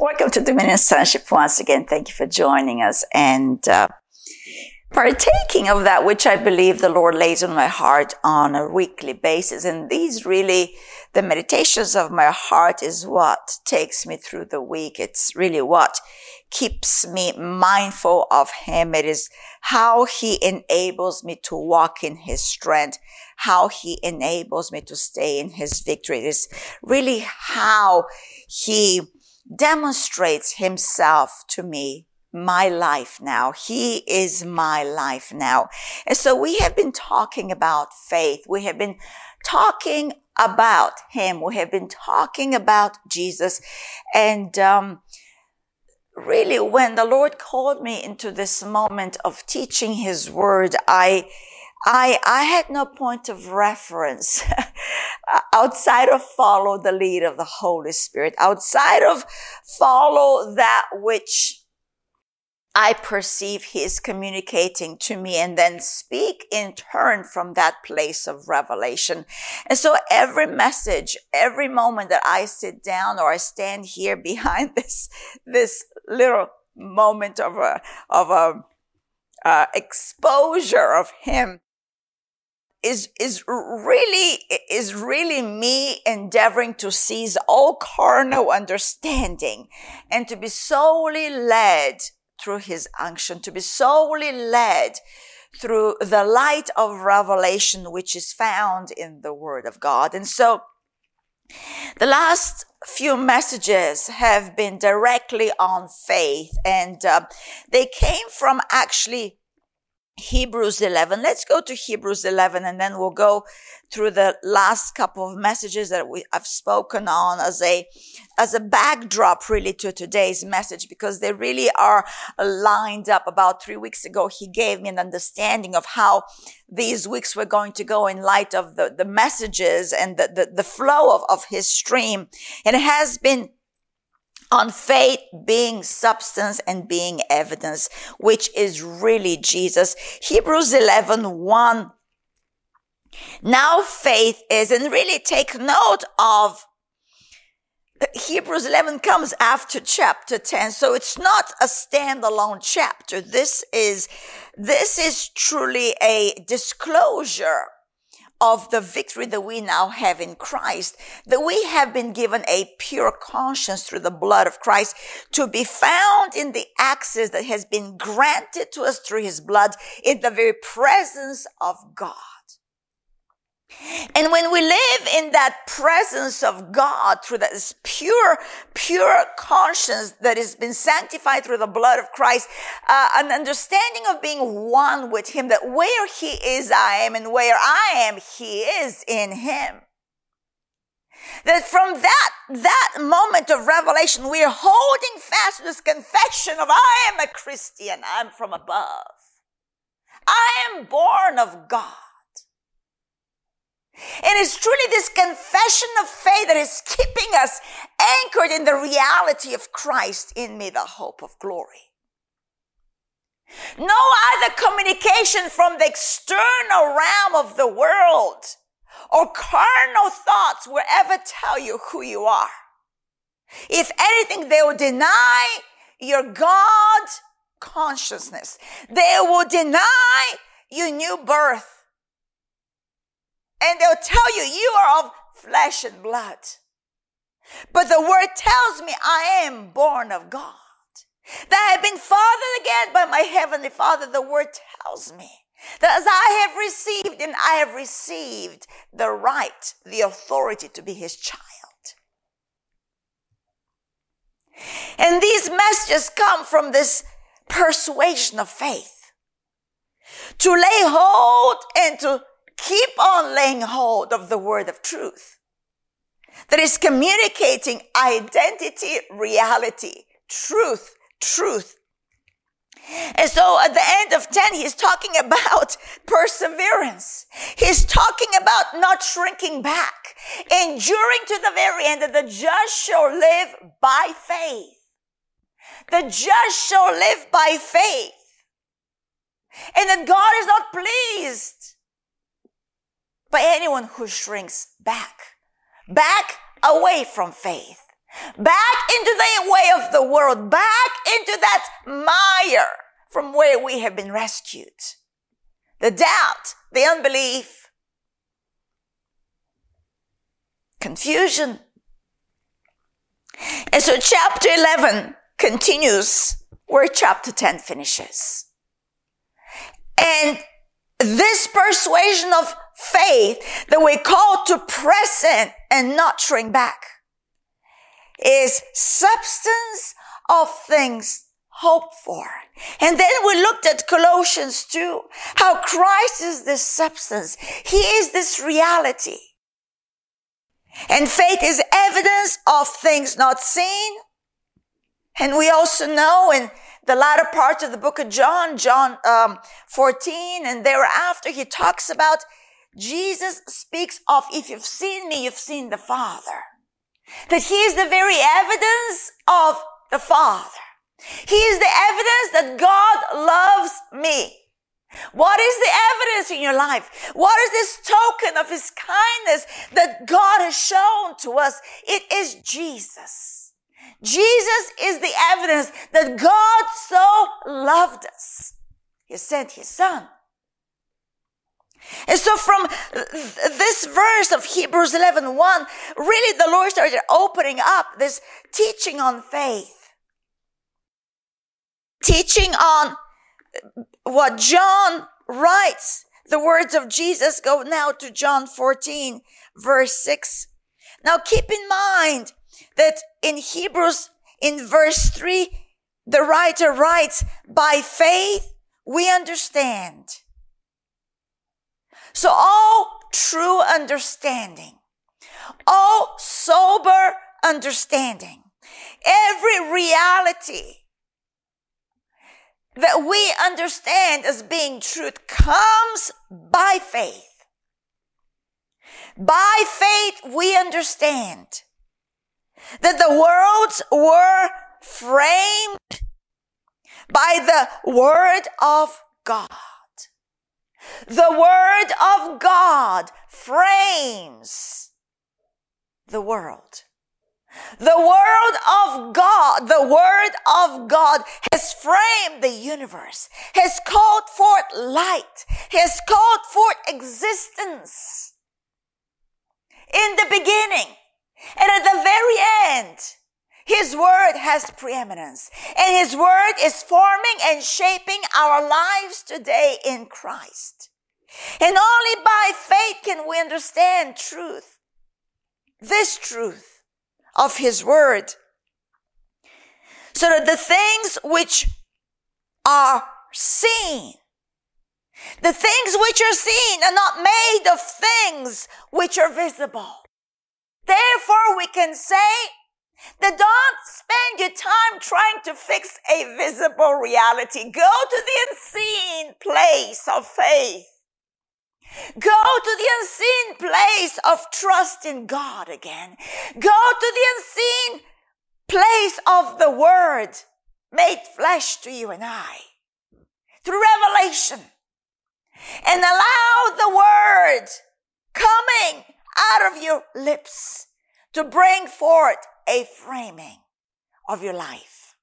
Welcome to Dominion Sonship once again. Thank you for joining us and uh, partaking of that which I believe the Lord lays on my heart on a weekly basis. And these really, the meditations of my heart is what takes me through the week. It's really what keeps me mindful of Him. It is how He enables me to walk in His strength, how He enables me to stay in His victory. It is really how He demonstrates himself to me my life now. He is my life now. And so we have been talking about faith. We have been talking about him. We have been talking about Jesus. And, um, really when the Lord called me into this moment of teaching his word, I, I, I had no point of reference outside of follow the lead of the Holy Spirit, outside of follow that which I perceive He is communicating to me and then speak in turn from that place of revelation. And so every message, every moment that I sit down or I stand here behind this, this little moment of a, of a, uh, exposure of Him, is, is really, is really me endeavoring to seize all carnal understanding and to be solely led through his unction, to be solely led through the light of revelation, which is found in the word of God. And so the last few messages have been directly on faith and uh, they came from actually Hebrews 11. Let's go to Hebrews 11 and then we'll go through the last couple of messages that we have spoken on as a, as a backdrop really to today's message because they really are lined up. About three weeks ago, he gave me an understanding of how these weeks were going to go in light of the, the messages and the, the, the flow of, of his stream. And it has been on faith being substance and being evidence, which is really Jesus. Hebrews 11, 1. Now faith is, and really take note of Hebrews 11 comes after chapter 10. So it's not a standalone chapter. This is, this is truly a disclosure of the victory that we now have in Christ, that we have been given a pure conscience through the blood of Christ to be found in the access that has been granted to us through his blood in the very presence of God. And when we live in that presence of God through that pure, pure conscience that has been sanctified through the blood of Christ, uh, an understanding of being one with Him, that where He is, I am, and where I am, He is in Him. That from that, that moment of revelation, we are holding fast to this confession of I am a Christian. I'm from above. I am born of God. And it's truly this confession of faith that is keeping us anchored in the reality of Christ in me, the hope of glory. No other communication from the external realm of the world or carnal thoughts will ever tell you who you are. If anything, they will deny your God consciousness. They will deny your new birth and they'll tell you you are of flesh and blood. But the word tells me I am born of God. That I have been fathered again by my heavenly Father. The word tells me that as I have received and I have received the right, the authority to be his child. And these messages come from this persuasion of faith. To lay hold and to keep on laying hold of the word of truth that is communicating identity, reality, truth, truth. And so at the end of 10, he's talking about perseverance. He's talking about not shrinking back, enduring to the very end that the just shall live by faith. The just shall live by faith. And that God is not pleased by anyone who shrinks back, back away from faith, back into the way of the world, back into that mire from where we have been rescued. The doubt, the unbelief, confusion. And so chapter 11 continues where chapter 10 finishes. And this persuasion of faith that we're called to press in and not shrink back is substance of things hoped for. And then we looked at Colossians 2, how Christ is this substance. He is this reality. And faith is evidence of things not seen. And we also know in the latter part of the book of John, John um, 14, and thereafter, he talks about Jesus speaks of, if you've seen me, you've seen the Father. That he is the very evidence of the Father. He is the evidence that God loves me. What is the evidence in your life? What is this token of his kindness that God has shown to us? It is Jesus. Jesus is the evidence that God so loved us. He sent his son. And so from this verse of Hebrews 11, 1, really the Lord started opening up this teaching on faith. Teaching on what John writes. The words of Jesus go now to John 14, verse 6. Now keep in mind that in Hebrews, in verse 3, the writer writes, by faith we understand. So all true understanding, all sober understanding, every reality that we understand as being truth comes by faith. By faith, we understand that the worlds were framed by the word of God. The word of God frames the world. The word of God, the word of God has framed the universe, has called forth light, has called forth existence. In the beginning and at the very end, his word has preeminence and his word is forming and shaping our lives today in Christ. And only by faith can we understand truth. This truth of his word. So that the things which are seen, the things which are seen are not made of things which are visible. Therefore, we can say that don't spend your time trying to fix a visible reality. Go to the unseen place of faith. Go to the unseen place of trust in God again. Go to the unseen place of the Word made flesh to you and I through revelation and allow the Word coming out of your lips to bring forth a framing of your life.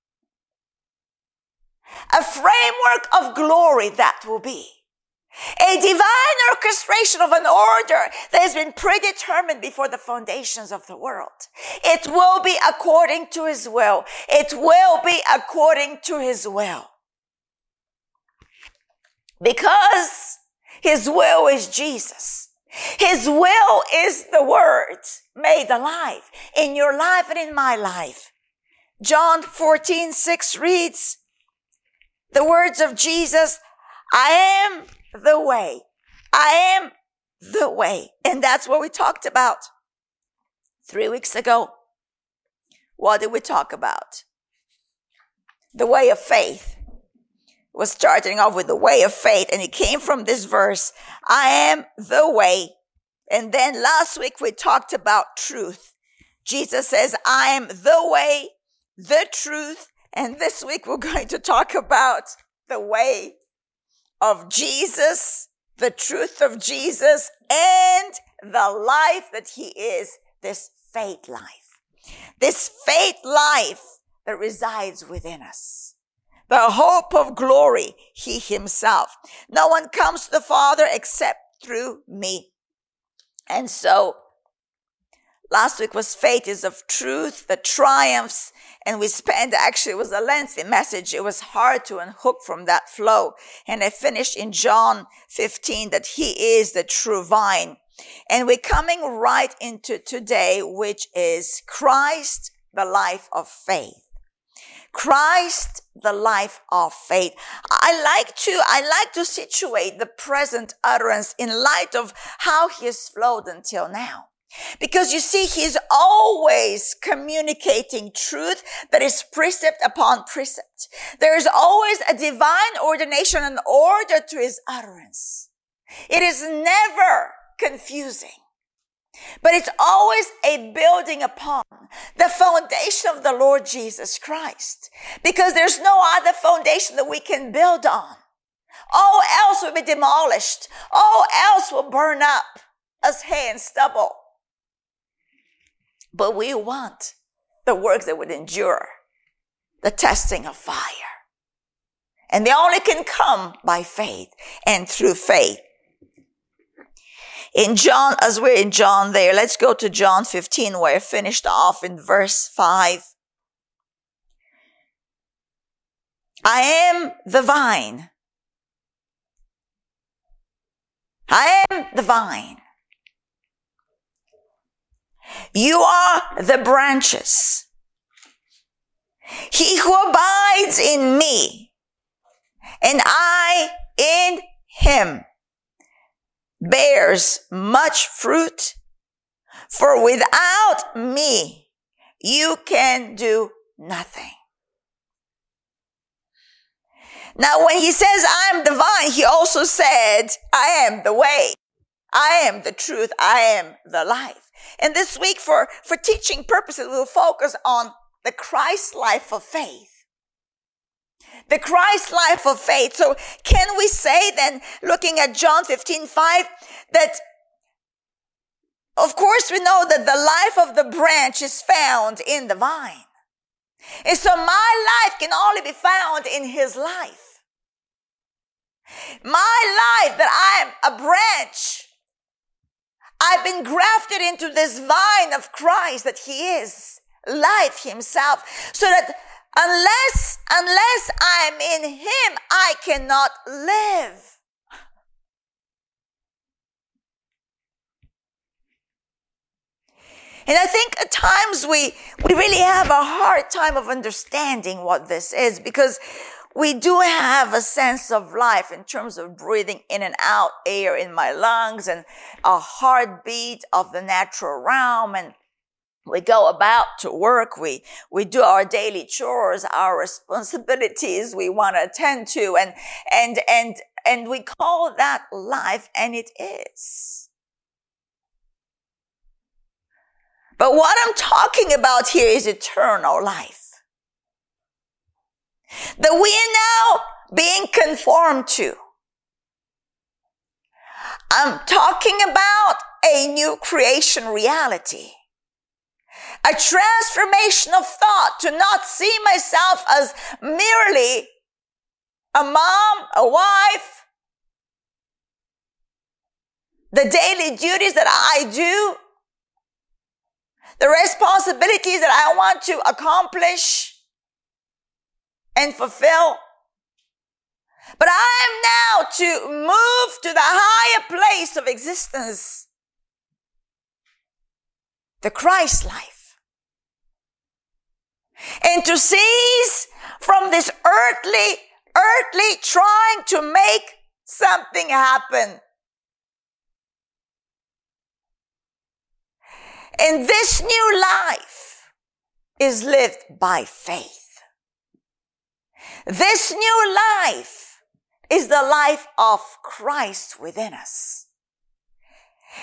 A framework of glory that will be. A divine orchestration of an order that has been predetermined before the foundations of the world. It will be according to his will. It will be according to his will. Because his will is Jesus. His will is the word made alive in your life and in my life. John 14, 6 reads the words of Jesus, I am the way. I am the way. And that's what we talked about three weeks ago. What did we talk about? The way of faith was starting off with the way of faith and it came from this verse. I am the way. And then last week we talked about truth. Jesus says, I am the way, the truth. And this week we're going to talk about the way of Jesus, the truth of Jesus, and the life that he is, this faith life. This faith life that resides within us. The hope of glory, he himself. No one comes to the Father except through me. And so last week was faith is of truth, the triumphs. And we spent actually, it was a lengthy message. It was hard to unhook from that flow. And I finished in John 15 that he is the true vine. And we're coming right into today, which is Christ, the life of faith. Christ, the life of faith. I like to, I like to situate the present utterance in light of how he has flowed until now. Because you see, he's always communicating truth that is precept upon precept. There is always a divine ordination and order to his utterance. It is never confusing. But it's always a building upon the foundation of the Lord Jesus Christ. Because there's no other foundation that we can build on. All else will be demolished. All else will burn up as hay and stubble. But we want the works that would endure the testing of fire. And they only can come by faith and through faith. In John, as we're in John there, let's go to John 15 where I finished off in verse 5. I am the vine. I am the vine. You are the branches. He who abides in me and I in him bears much fruit. For without me, you can do nothing. Now, when he says, I am the vine, he also said, I am the way. I am the truth. I am the life. And this week, for, for teaching purposes, we'll focus on the Christ life of faith. The Christ life of faith. So can we say then, looking at John 15, 5, that of course we know that the life of the branch is found in the vine. And so my life can only be found in his life. My life that I am a branch. I've been grafted into this vine of Christ that he is life himself so that Unless, unless I'm in Him, I cannot live. And I think at times we, we really have a hard time of understanding what this is because we do have a sense of life in terms of breathing in and out air in my lungs and a heartbeat of the natural realm and we go about to work. We, we do our daily chores, our responsibilities we want to attend to and, and, and, and we call that life and it is. But what I'm talking about here is eternal life. That we are now being conformed to. I'm talking about a new creation reality a transformation of thought to not see myself as merely a mom, a wife, the daily duties that I do, the responsibilities that I want to accomplish and fulfill. But I am now to move to the higher place of existence, the Christ life and to cease from this earthly, earthly trying to make something happen. And this new life is lived by faith. This new life is the life of Christ within us.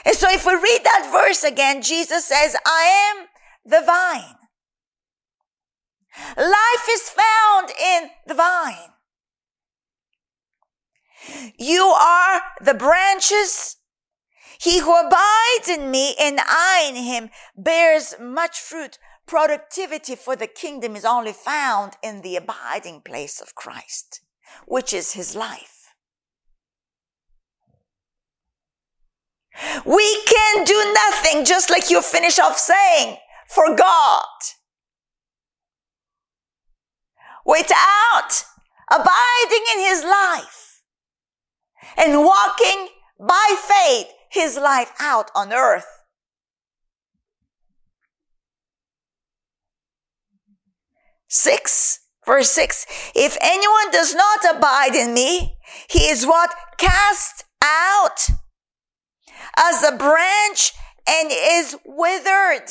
And so if we read that verse again, Jesus says, I am the vine. Life is found in the vine. You are the branches. He who abides in me and I in him bears much fruit. productivity for the kingdom is only found in the abiding place of Christ, which is his life. We can do nothing, just like you finish off saying, for God. Without abiding in his life and walking by faith his life out on earth. Six, verse six. If anyone does not abide in me, he is what? Cast out as a branch and is withered.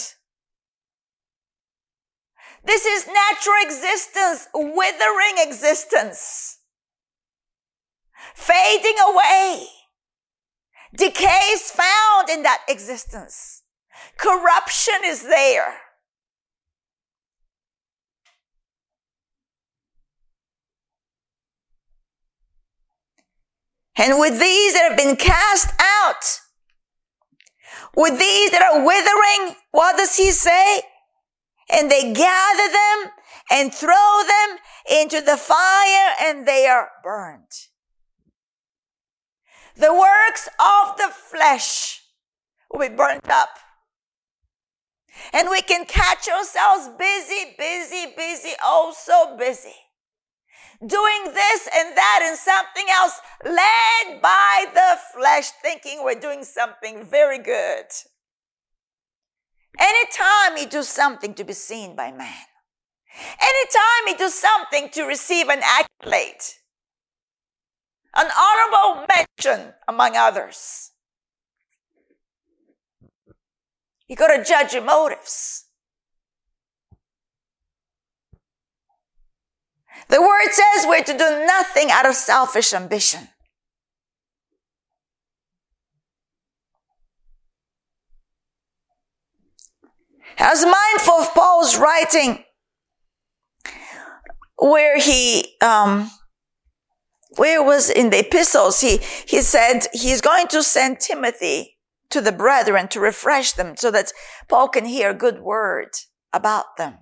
This is natural existence, withering existence, fading away. Decay is found in that existence. Corruption is there. And with these that have been cast out, with these that are withering, what does he say? And they gather them and throw them into the fire and they are burned. The works of the flesh will be burnt up. And we can catch ourselves busy, busy, busy, oh so busy doing this and that and something else, led by the flesh, thinking we're doing something very good. Anytime you do something to be seen by man, anytime you do something to receive an accolade, an honorable mention among others, you got to judge your motives. The word says we're to do nothing out of selfish ambition. I was mindful of Paul's writing where he, um, where it was in the epistles, he, he said he's going to send Timothy to the brethren to refresh them so that Paul can hear a good word about them.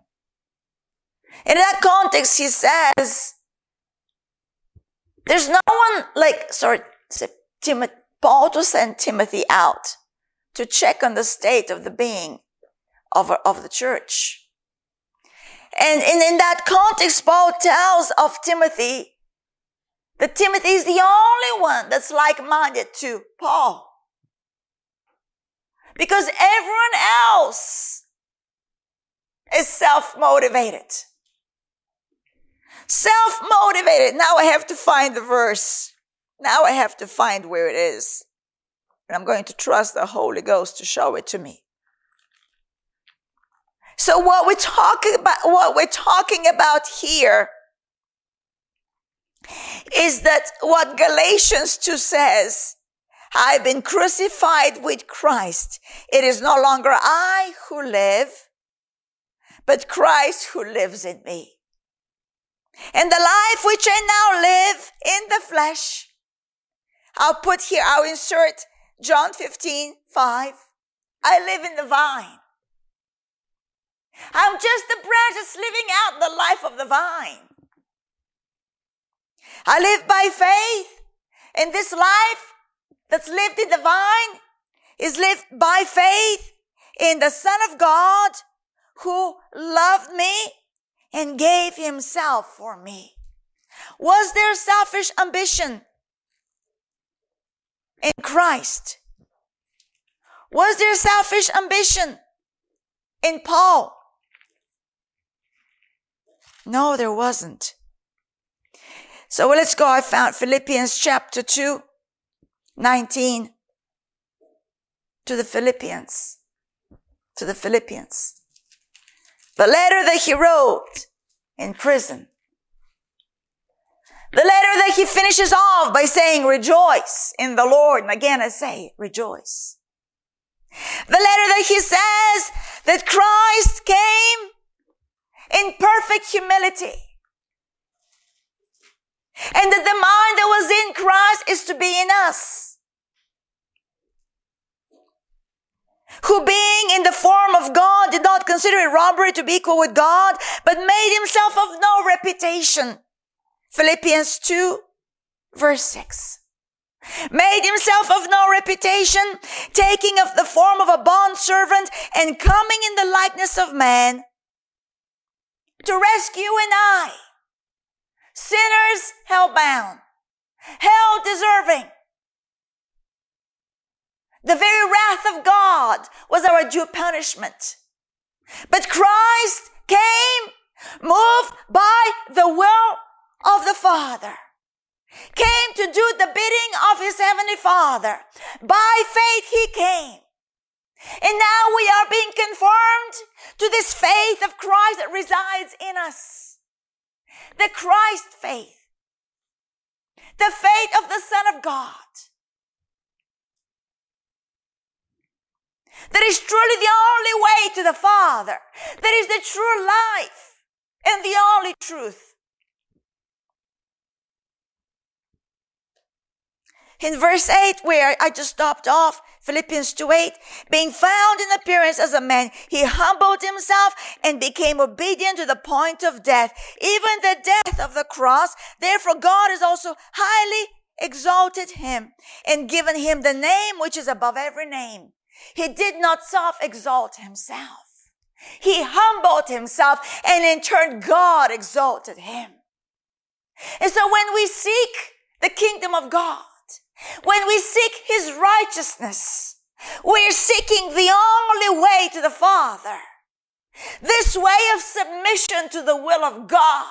In that context, he says, there's no one like, sorry, Paul to send Timothy out to check on the state of the being of, of the church. And, and in that context, Paul tells of Timothy that Timothy is the only one that's like-minded to Paul. Because everyone else is self-motivated. Self-motivated. Now I have to find the verse. Now I have to find where it is. And I'm going to trust the Holy Ghost to show it to me. So what we're talking about, what we're talking about here is that what Galatians 2 says, I've been crucified with Christ. It is no longer I who live, but Christ who lives in me. And the life which I now live in the flesh, I'll put here, I'll insert John 15, 5. I live in the vine. I'm just the branches living out the life of the vine. I live by faith. And this life that's lived in the vine is lived by faith in the Son of God who loved me and gave himself for me. Was there selfish ambition in Christ? Was there selfish ambition in Paul? No, there wasn't. So let's go. I found Philippians chapter 2, 19 to the Philippians. To the Philippians. The letter that he wrote in prison. The letter that he finishes off by saying, rejoice in the Lord. And again, I say, rejoice. The letter that he says that Christ came in perfect humility. And that the mind that was in Christ is to be in us. Who being in the form of God did not consider it robbery to be equal with God, but made himself of no reputation. Philippians 2 verse 6. Made himself of no reputation, taking of the form of a bond servant and coming in the likeness of man to rescue and I, sinners hell bound, hell deserving, the very wrath of God was our due punishment. But Christ came moved by the will of the Father. Came to do the bidding of his heavenly Father. By faith he came. And now we are being conformed to this faith of Christ that resides in us. The Christ faith. The faith of the Son of God That is truly the only way to the Father. That is the true life and the only truth. In verse 8, where I just stopped off, Philippians 2 8, being found in appearance as a man, he humbled himself and became obedient to the point of death, even the death of the cross. Therefore, God has also highly exalted him and given him the name which is above every name he did not self-exalt himself. He humbled himself and in turn God exalted him. And so when we seek the kingdom of God, when we seek his righteousness, we're seeking the only way to the Father. This way of submission to the will of God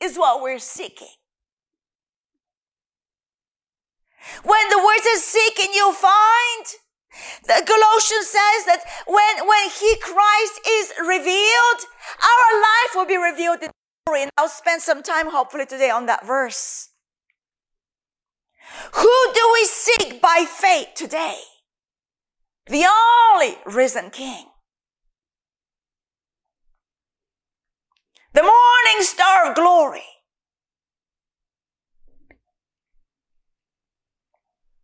is what we're seeking. When the word says seek and you'll find, the Galatians says that when, when He, Christ, is revealed, our life will be revealed in glory. And I'll spend some time, hopefully, today on that verse. Who do we seek by faith today? The only risen King. The morning star of glory.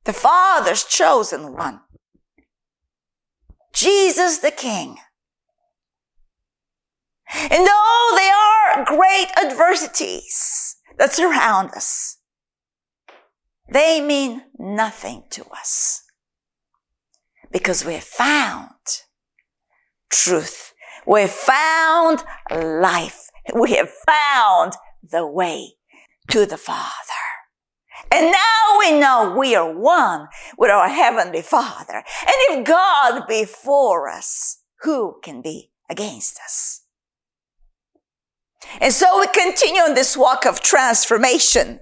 The Father's chosen one. Jesus the King. And though there are great adversities that surround us, they mean nothing to us because we have found truth. We have found life. We have found the way to the Father. And now we know we are one with our Heavenly Father. And if God be for us, who can be against us? And so we continue on this walk of transformation,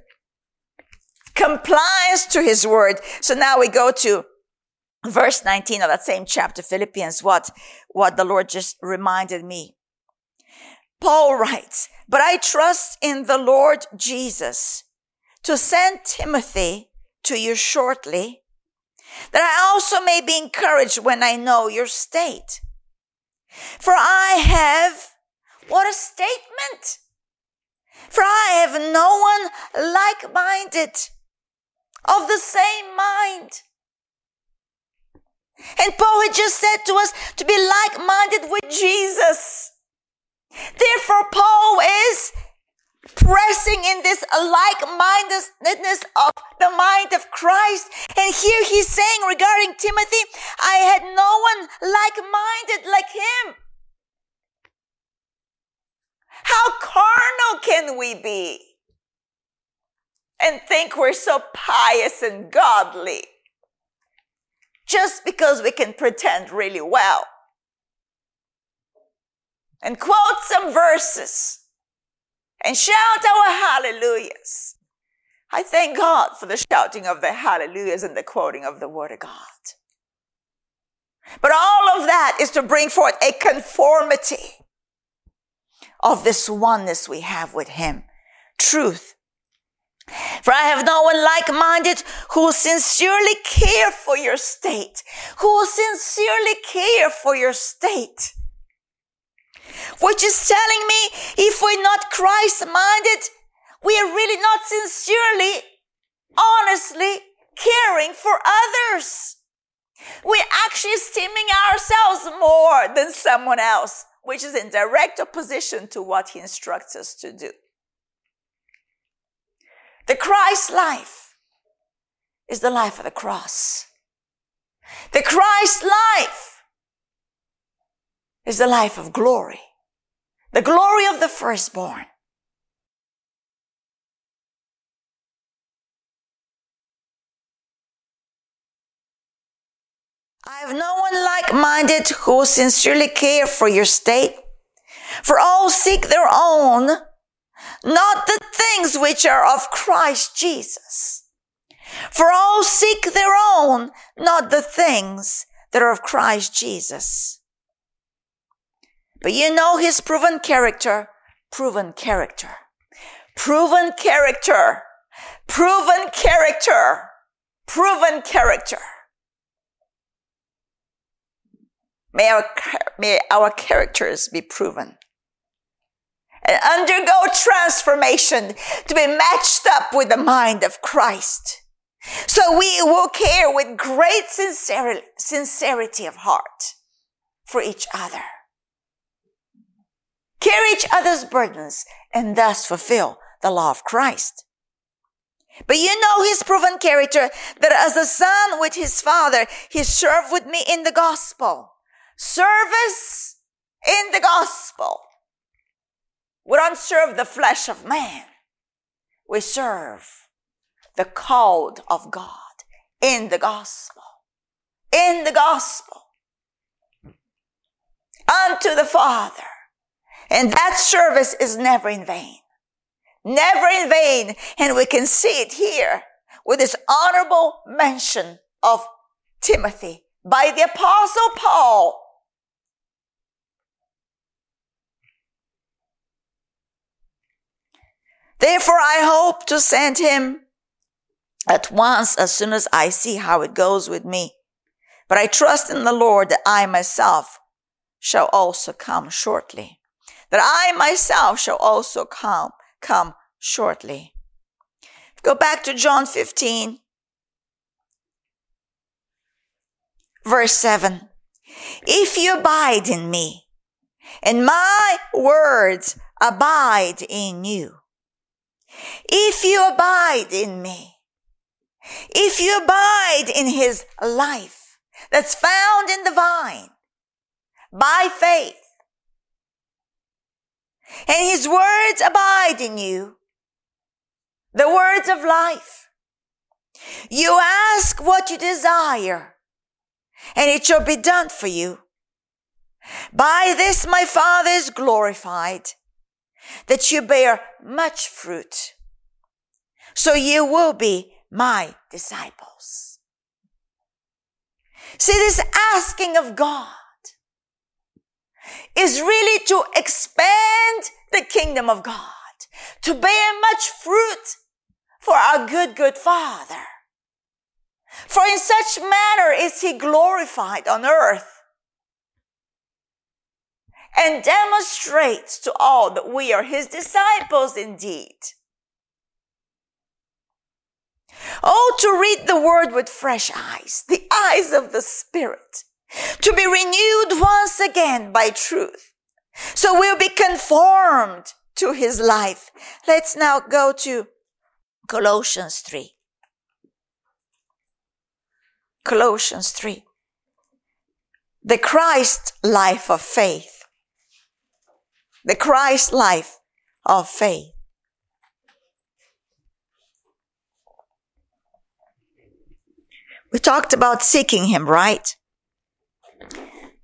compliance to His word. So now we go to verse 19 of that same chapter, Philippians, what, what the Lord just reminded me. Paul writes, but I trust in the Lord Jesus to send Timothy to you shortly, that I also may be encouraged when I know your state. For I have, what a statement! For I have no one like-minded, of the same mind. And Paul had just said to us to be like-minded with Jesus. Therefore, Paul is pressing in this like-mindedness of the mind of Christ. And here he's saying regarding Timothy, I had no one like-minded like him. How carnal can we be? And think we're so pious and godly just because we can pretend really well and quote some verses and shout our hallelujahs. I thank God for the shouting of the hallelujahs and the quoting of the word of God. But all of that is to bring forth a conformity of this oneness we have with Him. Truth. For I have no one like-minded who will sincerely care for your state, who will sincerely care for your state which is telling me if we're not Christ minded, we are really not sincerely, honestly caring for others. We're actually esteeming ourselves more than someone else, which is in direct opposition to what he instructs us to do. The Christ life is the life of the cross. The Christ life is the life of glory. The glory of the firstborn. I have no one like-minded who sincerely care for your state. For all seek their own, not the things which are of Christ Jesus. For all seek their own, not the things that are of Christ Jesus. But you know his proven character, proven character, proven character, proven character, proven character. May our, may our characters be proven and undergo transformation to be matched up with the mind of Christ. So we will care with great sincerity, sincerity of heart for each other. Carry each other's burdens and thus fulfill the law of Christ. But you know his proven character that as a son with his father, he served with me in the gospel. Service in the gospel. We don't serve the flesh of man. We serve the called of God in the gospel. In the gospel. Unto the Father. And that service is never in vain. Never in vain. And we can see it here with this honorable mention of Timothy by the apostle Paul Therefore, I hope to send him at once as soon as I see how it goes with me. But I trust in the Lord that I myself shall also come shortly. That I myself shall also come, come shortly. Go back to John 15, verse 7. If you abide in me, and my words abide in you, if you abide in me, if you abide in his life that's found in the vine by faith, and his words abide in you, the words of life, you ask what you desire, and it shall be done for you. By this my Father is glorified that you bear much fruit. So you will be my disciples. See, this asking of God is really to expand the kingdom of God, to bear much fruit for our good, good Father. For in such manner is he glorified on earth and demonstrates to all that we are his disciples indeed. Oh, to read the word with fresh eyes, the eyes of the spirit, to be renewed once again by truth. So we'll be conformed to his life. Let's now go to Colossians 3. Colossians 3. The Christ life of faith the Christ life of faith. We talked about seeking Him, right?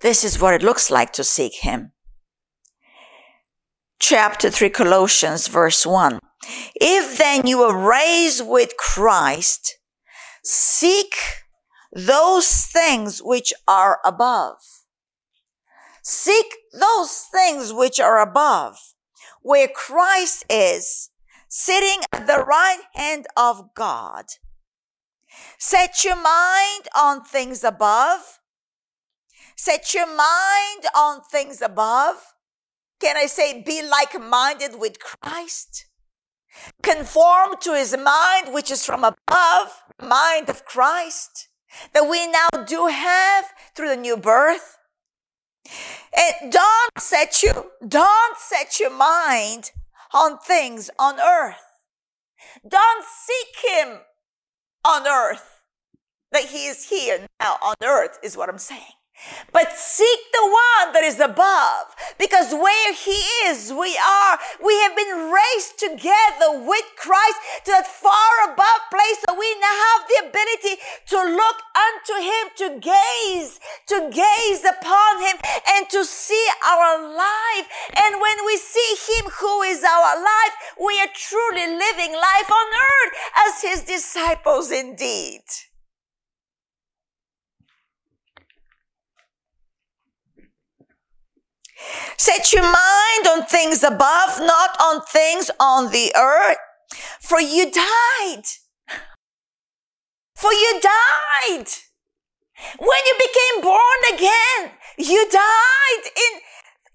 This is what it looks like to seek Him. Chapter 3 Colossians verse 1. If then you are raised with Christ, seek those things which are above Seek those things which are above, where Christ is, sitting at the right hand of God. Set your mind on things above. Set your mind on things above. Can I say be like minded with Christ? Conform to his mind, which is from above, mind of Christ. that we now do have through the new birth. And don't set you, don't set your mind on things on earth. Don't seek him on earth. That he is here now on earth is what I'm saying. But seek the one that is above, because where he is, we are. We have been raised together with Christ to that far above place that we now have the ability to look unto him, to gaze, to gaze upon him and to see our life. And when we see him who is our life, we are truly living life on earth as his disciples indeed. Set your mind on things above, not on things on the earth. For you died. For you died. When you became born again, you died in,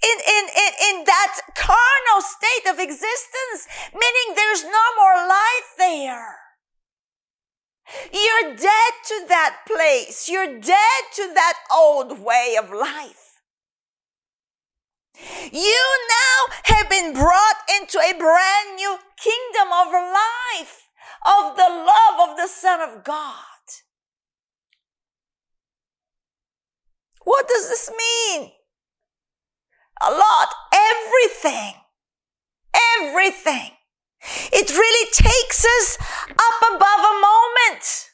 in, in, in, in that carnal state of existence, meaning there's no more life there. You're dead to that place. You're dead to that old way of life. You now have been brought into a brand new kingdom of life, of the love of the Son of God. What does this mean? A lot. Everything. Everything. It really takes us up above a moment.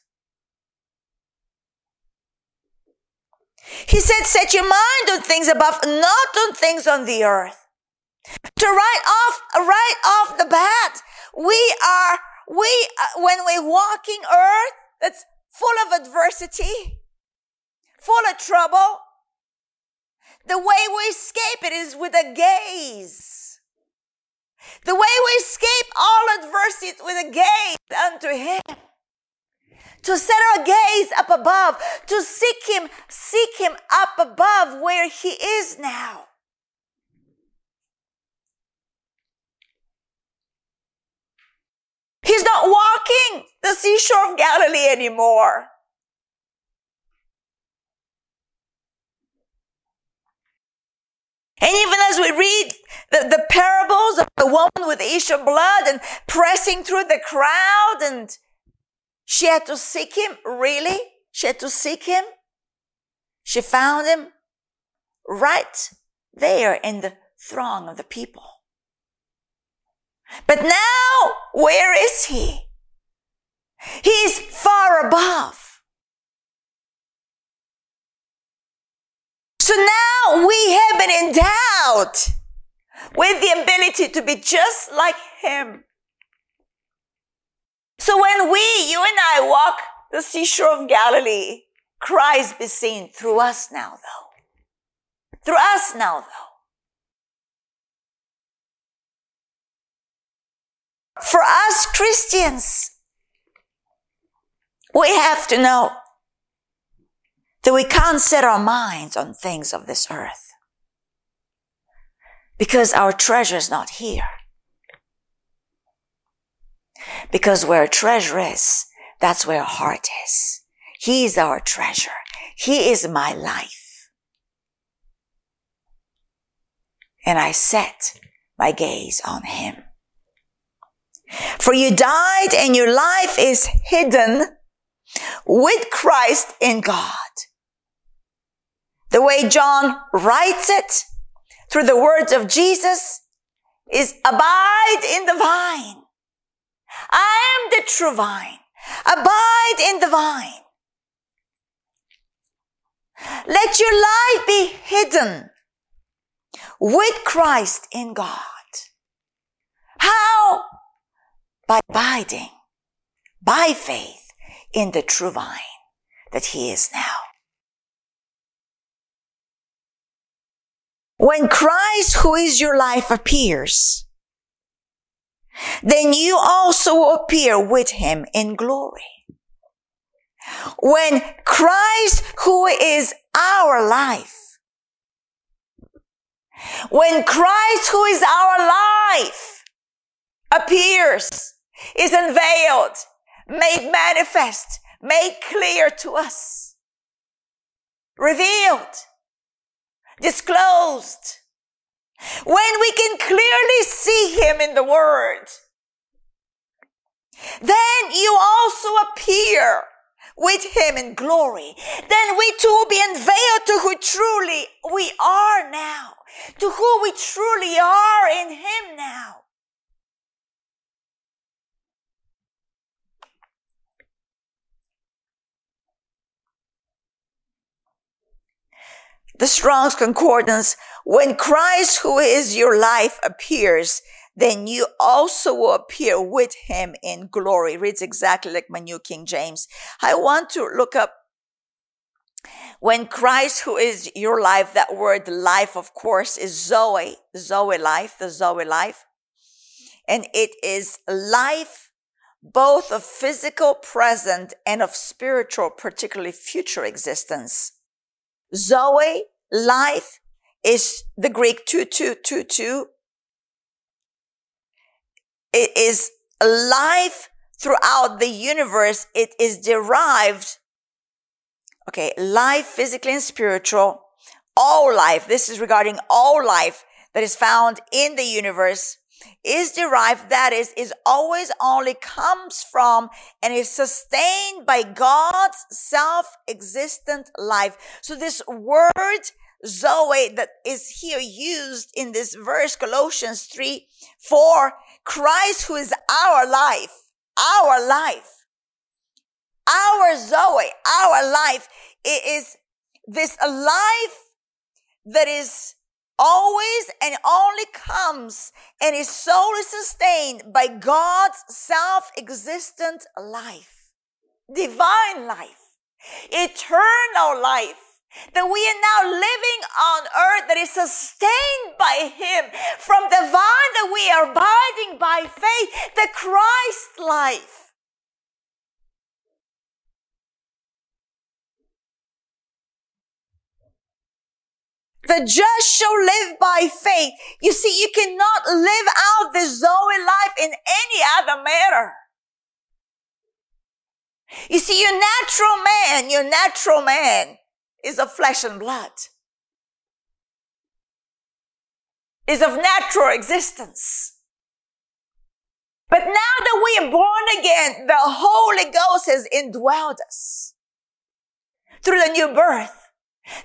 He said, set your mind on things above, not on things on the earth. To write off, right off the bat, we are, we, uh, when we're walking earth that's full of adversity, full of trouble, the way we escape it is with a gaze. The way we escape all adversity with a gaze unto Him to set our gaze up above, to seek Him, seek Him up above where He is now. He's not walking the seashore of Galilee anymore. And even as we read the, the parables of the woman with the issue of blood and pressing through the crowd and she had to seek him, really? She had to seek him. She found him right there in the throng of the people. But now, where is he? He's far above. So now we have been endowed with the ability to be just like him. So when we, you and I walk the seashore of Galilee, Christ be seen through us now though. Through us now though. For us Christians, we have to know that we can't set our minds on things of this earth because our treasure is not here. Because where treasure is, that's where heart is. He is our treasure. He is my life. And I set my gaze on him. For you died and your life is hidden with Christ in God. The way John writes it through the words of Jesus is abide in the vine I am the true vine. Abide in the vine. Let your life be hidden with Christ in God. How? By abiding by faith in the true vine that he is now. When Christ, who is your life, appears, then you also appear with him in glory. When Christ, who is our life, when Christ, who is our life, appears, is unveiled, made manifest, made clear to us, revealed, disclosed. When we can clearly see him in the word, then you also appear with him in glory. Then we too will be unveiled to who truly we are now, to who we truly are in him now. The Strong's Concordance, when Christ who is your life appears, then you also will appear with him in glory. Reads exactly like my New King James. I want to look up when Christ, who is your life, that word life, of course, is Zoe, Zoe life, the Zoe life. And it is life both of physical present and of spiritual, particularly future existence. Zoe, life, is the Greek 2222 it is life throughout the universe. It is derived. Okay. Life, physically and spiritual, all life. This is regarding all life that is found in the universe is derived. That is, is always only comes from and is sustained by God's self-existent life. So this word Zoe that is here used in this verse, Colossians 3, 4, Christ who is our life, our life, our Zoe, our life it is this life that is always and only comes and is solely sustained by God's self-existent life, divine life, eternal life that we are now living on earth that is sustained by Him from the vine that we are abiding by faith, the Christ life. The just shall live by faith. You see, you cannot live out the Zoe life in any other manner. You see, your natural man, your natural man is of flesh and blood, is of natural existence. But now that we are born again, the Holy Ghost has indwelled us through the new birth.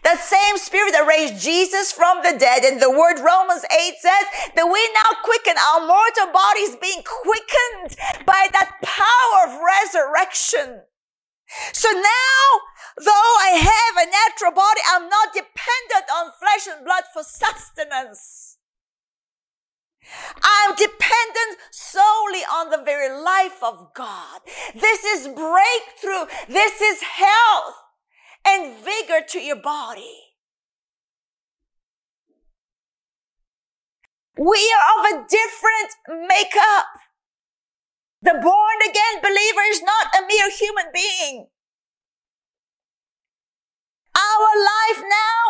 That same spirit that raised Jesus from the dead and the word Romans 8 says that we now quicken our mortal bodies being quickened by that power of resurrection. So now, though I have a natural body, I'm not dependent on flesh and blood for sustenance. I'm dependent solely on the very life of God. This is breakthrough. This is health and vigor to your body. We are of a different makeup. The born again believer is not a mere human being. Our life now,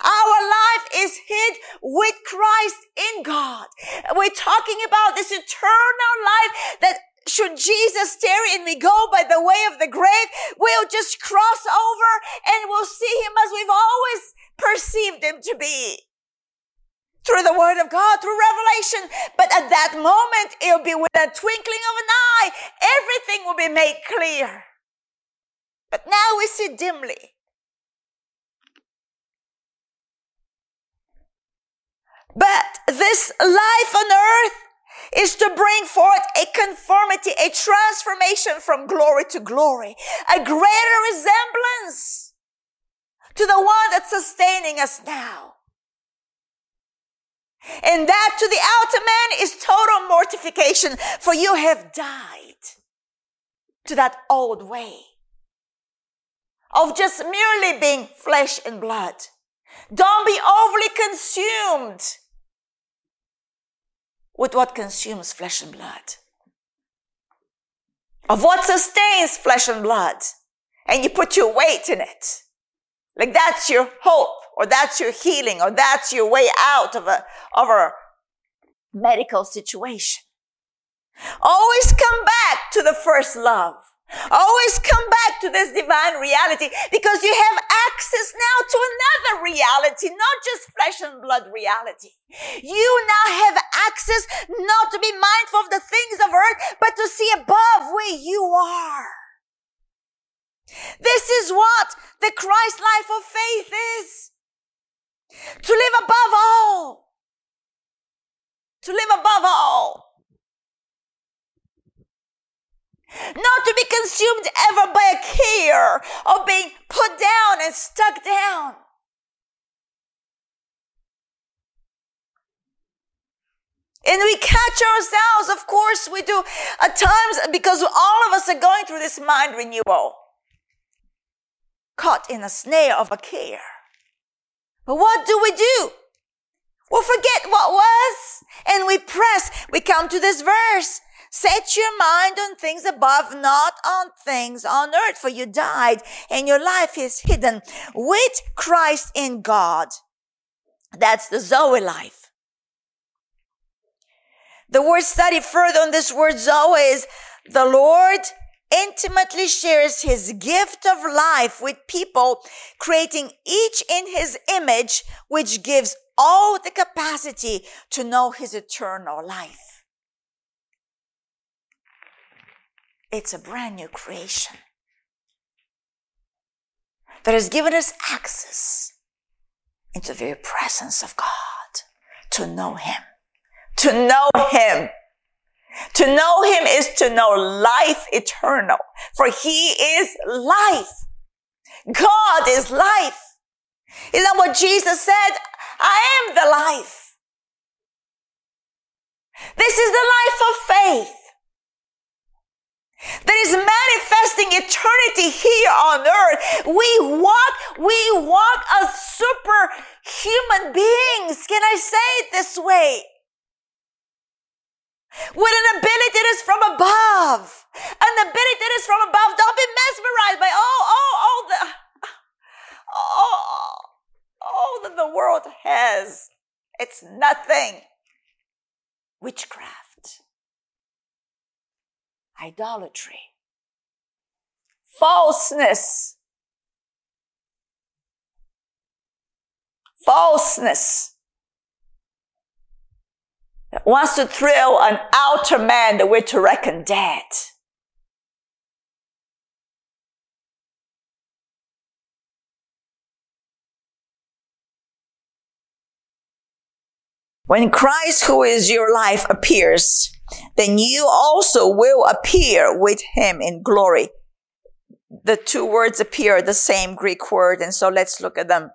our life is hid with Christ in God. We're talking about this eternal life that should Jesus tarry and we go by the way of the grave, we'll just cross over and we'll see him as we've always perceived him to be through the word of God, through revelation. But at that moment, it'll be with a twinkling of an eye. Everything will be made clear. But now we see dimly. But this life on earth is to bring forth a conformity, a transformation from glory to glory, a greater resemblance to the one that's sustaining us now. And that to the outer man is total mortification, for you have died to that old way of just merely being flesh and blood. Don't be overly consumed with what consumes flesh and blood. Of what sustains flesh and blood. And you put your weight in it. Like that's your hope or that's your healing, or that's your way out of a, of a medical situation. Always come back to the first love. Always come back to this divine reality because you have access now to another reality, not just flesh and blood reality. You now have access not to be mindful of the things of earth, but to see above where you are. This is what the Christ life of faith is. To live above all. To live above all. Not to be consumed ever by a care of being put down and stuck down. And we catch ourselves, of course we do, at times because all of us are going through this mind renewal. Caught in a snare of a care. But what do we do? We'll forget what was and we press. We come to this verse. Set your mind on things above, not on things on earth, for you died and your life is hidden with Christ in God. That's the Zoe life. The word study further on this word Zoe is the Lord intimately shares his gift of life with people, creating each in his image, which gives all the capacity to know his eternal life. It's a brand new creation that has given us access into the very presence of God to know him, to know him to know him is to know life eternal, for he is life. God is life. Isn't that what Jesus said? I am the life. This is the life of faith that is manifesting eternity here on earth. We walk, we walk as superhuman beings. Can I say it this way? With an ability that is from above. An ability that is from above. Don't be mesmerized by all, all, all the, all, all that the world has. It's nothing. Witchcraft, idolatry, falseness, falseness wants to thrill an outer man that we're to reckon dead. When Christ, who is your life, appears, then you also will appear with him in glory. The two words appear the same Greek word, and so let's look at them.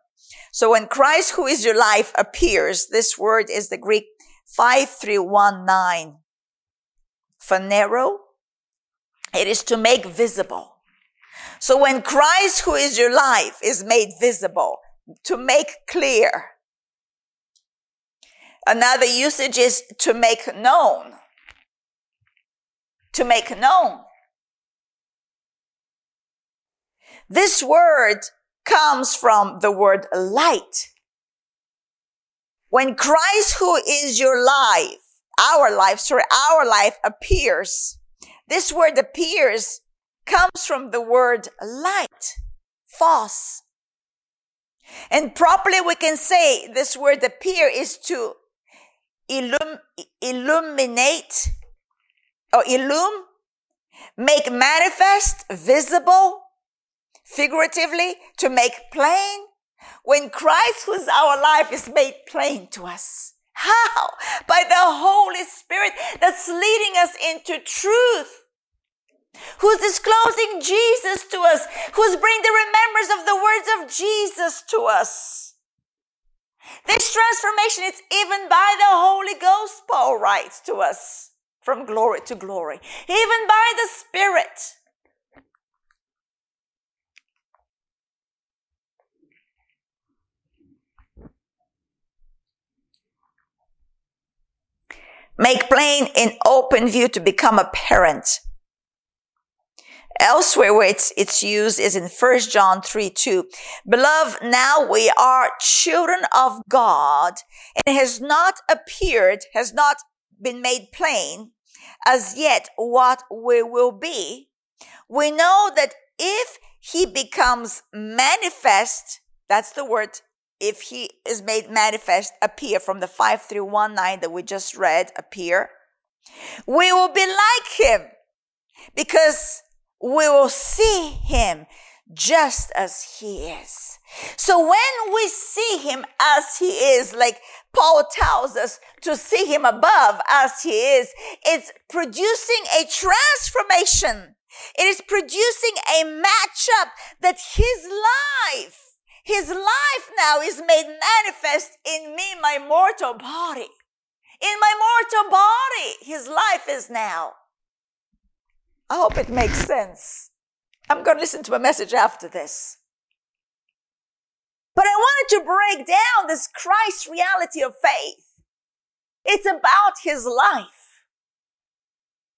So when Christ, who is your life, appears, this word is the Greek 5319. phaneroo, it is to make visible. So when Christ, who is your life, is made visible, to make clear. Another usage is to make known. To make known. This word comes from the word light. When Christ, who is your life, our life, sorry, our life appears, this word appears comes from the word light, phos. And properly we can say this word appear is to illum, illuminate or illum, make manifest, visible, figuratively, to make plain, when Christ, who's our life, is made plain to us. How? By the Holy Spirit that's leading us into truth. Who's disclosing Jesus to us, who's bringing the remembrance of the words of Jesus to us. This transformation is even by the Holy Ghost, Paul writes to us, from glory to glory, even by the Spirit. Make plain in open view to become apparent. Elsewhere where it's, it's used is in 1 John 3, 2. Beloved, now we are children of God and it has not appeared, has not been made plain as yet what we will be. we know that if he becomes manifest, that's the word, if he is made manifest, appear from the 5319 that we just read, appear, we will be like him because we will see him just as he is. So when we see him as he is, like Paul tells us to see him above as he is, it's producing a transformation. It is producing a matchup that his life, his life now is made manifest in me, my mortal body. In my mortal body, his life is now. I hope it makes sense. I'm going to listen to a message after this. But I wanted to break down this Christ reality of faith. It's about his life.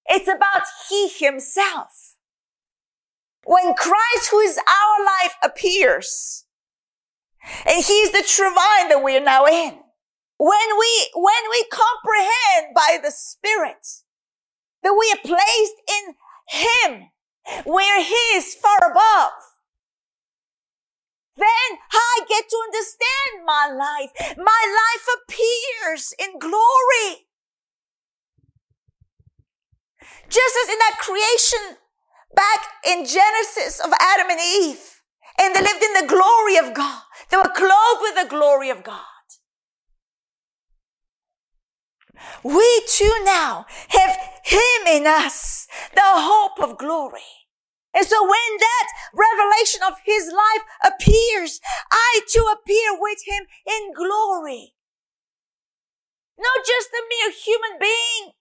It's about he himself. When Christ, who is our life, appears, and he's the true vine that we are now in, when we, when we comprehend by the Spirit that we are placed in him, where he is far above, then I get to understand my life. My life appears in glory. Just as in that creation back in Genesis of Adam and Eve, and they lived in the glory of God. They were clothed with the glory of God. We too now have Him in us, the hope of glory. And so when that revelation of his life appears, I too appear with him in glory. Not just a mere human being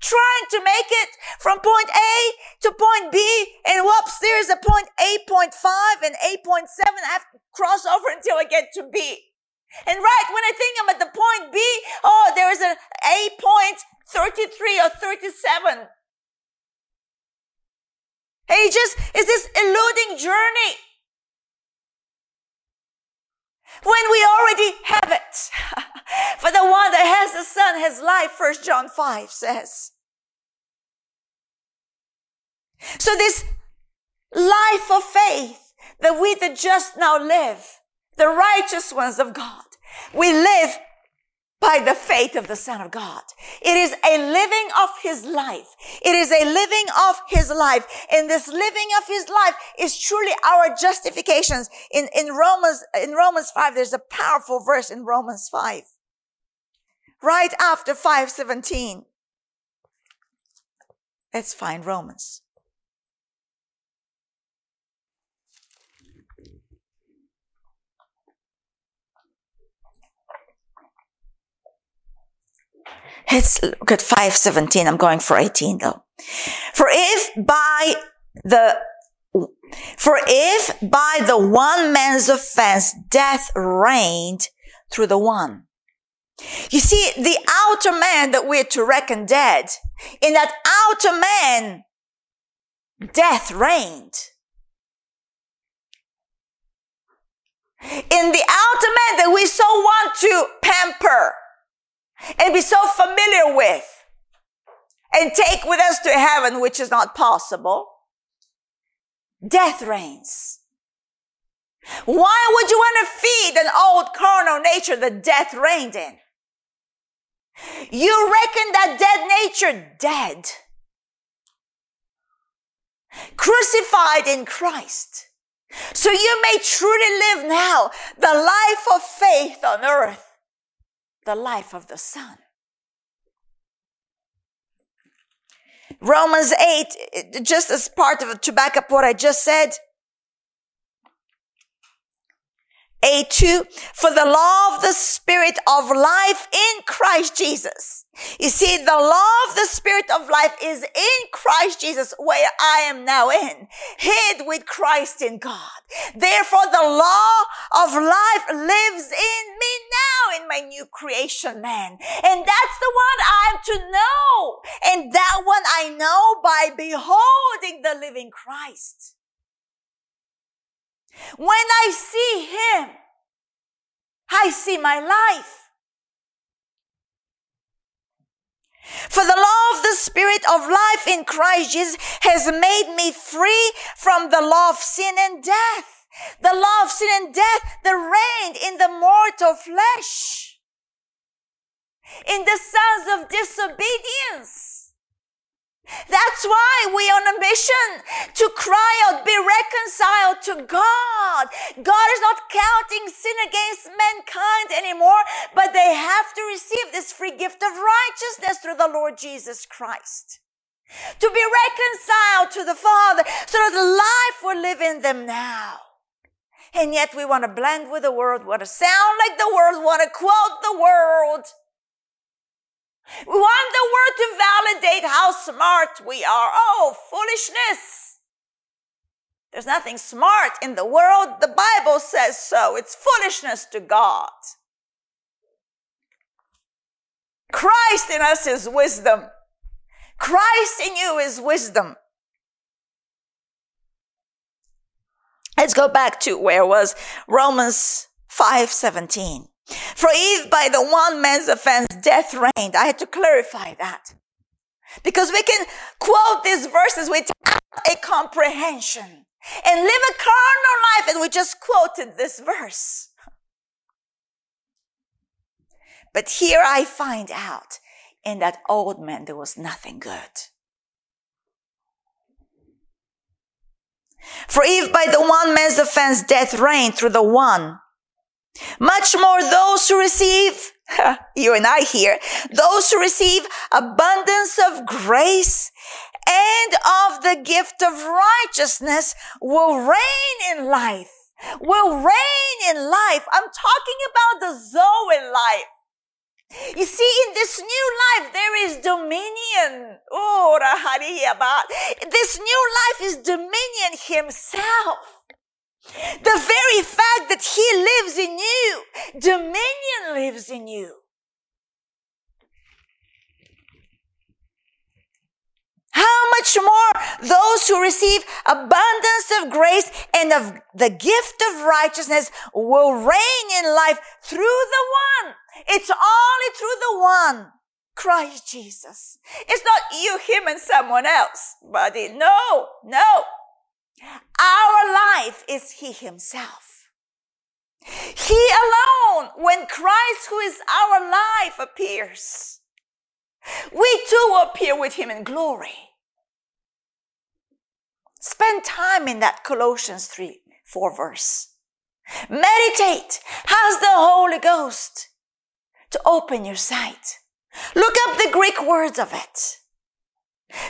trying to make it from point A to point B and whoops, there's a point 8.5 and 8.7. I have to cross over until I get to B. And right when I think I'm at the point B, oh, there's an 8.33 or 37. It just is this eluding journey. When we already have it. For the one that has the Son has life, First John 5 says. So this life of faith that we the just now live, the righteous ones of God, we live by the faith of the Son of God. It is a living of His life. It is a living of His life. And this living of His life is truly our justifications. In, in Romans, in Romans 5, there's a powerful verse in Romans 5. Right after 517. Let's find Romans. Let's look at 517. I'm going for 18 though. For if by the for if by the one man's offense death reigned through the one. You see, the outer man that we're to reckon dead, in that outer man, death reigned. In the outer man that we so want to pamper, and be so familiar with and take with us to heaven, which is not possible. Death reigns. Why would you want to feed an old carnal nature that death reigned in? You reckon that dead nature dead, crucified in Christ. So you may truly live now the life of faith on earth the life of the Son. Romans 8, just as part of to back up what I just said. A2, for the law of the Spirit of life in Christ Jesus you see, the law of the spirit of life is in Christ Jesus, where I am now in, hid with Christ in God. Therefore, the law of life lives in me now in my new creation man. And that's the one I'm to know. And that one I know by beholding the living Christ. When I see him, I see my life. For the law of the Spirit of life in Christ Jesus has made me free from the law of sin and death. The law of sin and death that reigned in the mortal flesh. In the sons of disobedience. That's why we are on a mission to cry out, be reconciled to God. God is not counting sin against mankind anymore, but they have to receive this free gift of righteousness through the Lord Jesus Christ. To be reconciled to the Father so that the life will live in them now. And yet we want to blend with the world, want to sound like the world, want to quote the world. We want the world to validate how smart we are. Oh, foolishness. There's nothing smart in the world. The Bible says so. It's foolishness to God. Christ in us is wisdom. Christ in you is wisdom. Let's go back to where was Romans 5:17. For if by the one man's offense death reigned, I had to clarify that. Because we can quote these verses without a comprehension and live a carnal life and we just quoted this verse. But here I find out in that old man there was nothing good. For if by the one man's offense death reigned through the one, much more those who receive, you and I here, those who receive abundance of grace and of the gift of righteousness will reign in life. Will reign in life. I'm talking about the Zoe life. You see, in this new life, there is dominion. Oh, this new life is dominion himself. The very fact that He lives in you, dominion lives in you. How much more those who receive abundance of grace and of the gift of righteousness will reign in life through the one. It's only through the one. Christ Jesus. It's not you, him, and someone else, buddy. No, no. Our life is He Himself. He alone, when Christ, who is our life, appears, we too appear with Him in glory. Spend time in that Colossians 3 4 verse. Meditate. How's the Holy Ghost to open your sight? Look up the Greek words of it.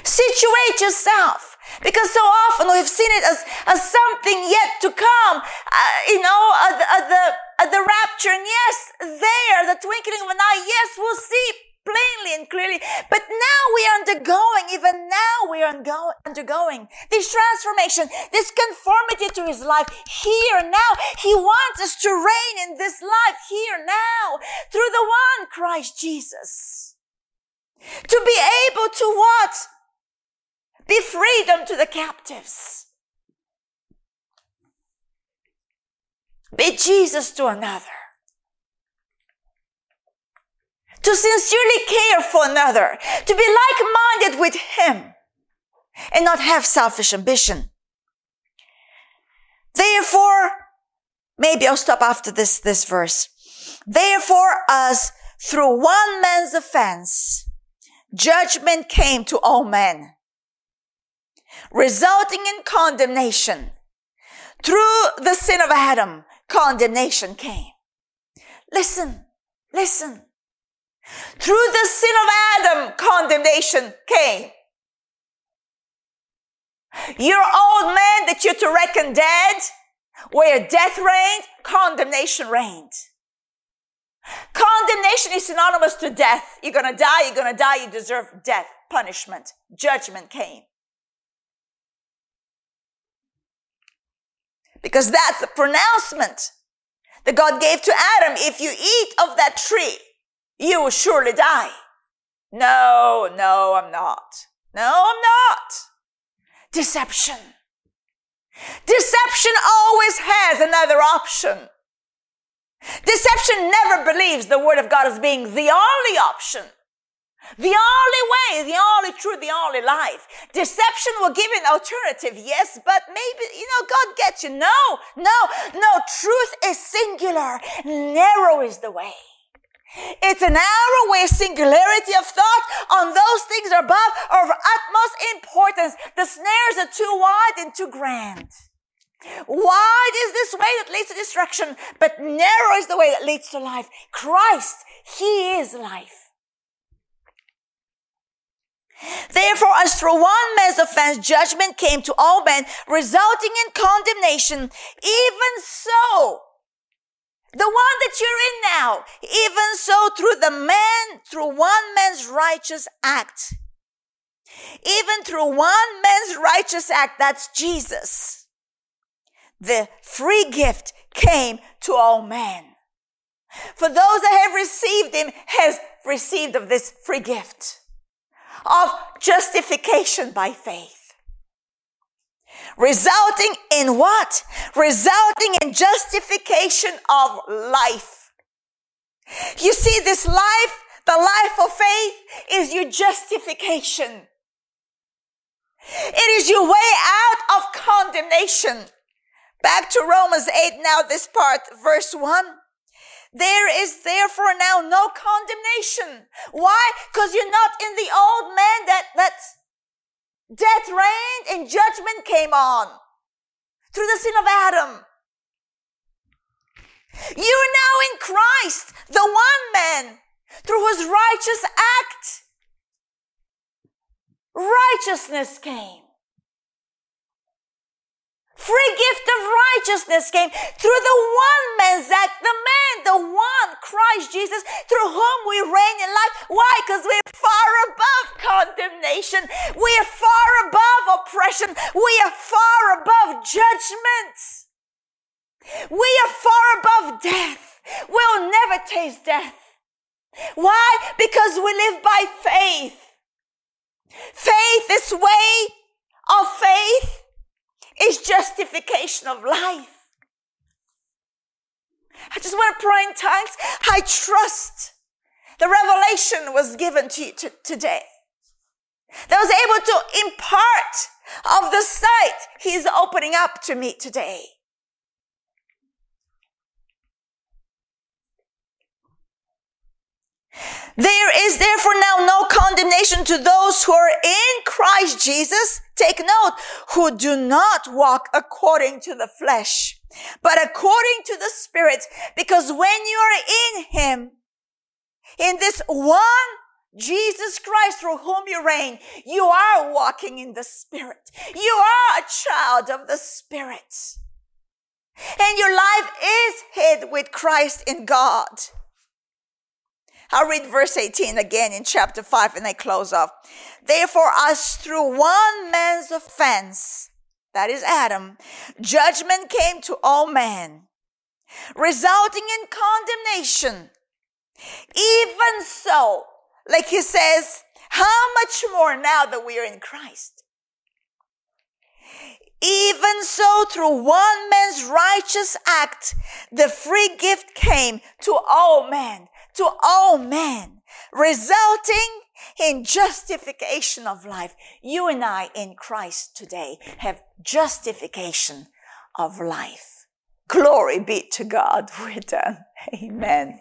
Situate yourself because so often we've seen it as, as something yet to come, uh, you know, at the, at the, at the rapture. And yes, there, the twinkling of an eye, yes, we'll see plainly and clearly. But now we are undergoing, even now we are undergoing this transformation, this conformity to his life here now. He wants us to reign in this life here now through the one Christ Jesus. To be able to what? Be freedom to the captives. Be Jesus to another. To sincerely care for another. To be like-minded with Him. And not have selfish ambition. Therefore, maybe I'll stop after this, this verse. Therefore, as through one man's offense, judgment came to all men, resulting in condemnation. Through the sin of Adam, condemnation came. Listen, listen. Through the sin of Adam, condemnation came. Your old man that you're to reckon dead, where death reigned, condemnation reigned. Condemnation is synonymous to death. You're gonna die, you're gonna die, you deserve death, punishment, judgment came. Because that's the pronouncement that God gave to Adam. If you eat of that tree, you will surely die. No, no, I'm not. No, I'm not. Deception. Deception always has another option. Deception never believes the word of God as being the only option. The only way, the only truth, the only life. Deception will give an alternative, yes, but maybe, you know, God gets you. No, no, no. Truth is singular. Narrow is the way. It's a narrow way, singularity of thought on those things above are of utmost importance. The snares are too wide and too grand. Wide is this way that leads to destruction, but narrow is the way that leads to life. Christ, He is life. Therefore, as through one man's offense, judgment came to all men, resulting in condemnation, even so, the one that you're in now, even so through the man, through one man's righteous act, even through one man's righteous act, that's Jesus, the free gift came to all men. For those that have received him has received of this free gift of justification by faith. Resulting in what? Resulting in justification of life. You see, this life, the life of faith is your justification. It is your way out of condemnation. Back to Romans 8 now, this part, verse 1. There is therefore now no condemnation. Why? Because you're not in the old man that, that death reigned and judgment came on through the sin of Adam. You are now in Christ, the one man, through whose righteous act, righteousness came. Free gift of righteousness came through the one man's act, the man, the one, Christ Jesus, through whom we reign in life. Why? Because we're far above condemnation. We are far above oppression. We are far above judgments. We are far above death. We'll never taste death. Why? Because we live by faith. Faith, this way of faith, is justification of life. I just want to pray in tongues. I trust the revelation was given to you t- today. That was able to impart of the sight he's opening up to me today. There is therefore now no condemnation to those who are in Christ Jesus. Take note, who do not walk according to the flesh, but according to the Spirit. Because when you are in Him, in this one Jesus Christ through whom you reign, you are walking in the Spirit. You are a child of the Spirit. And your life is hid with Christ in God. I'll read verse 18 again in chapter 5 and I close off. Therefore, as through one man's offense, that is Adam, judgment came to all men, resulting in condemnation. Even so, like he says, how much more now that we are in Christ? Even so, through one man's righteous act, the free gift came to all men to all men, resulting in justification of life. You and I in Christ today have justification of life. Glory be to God. We're done. Amen.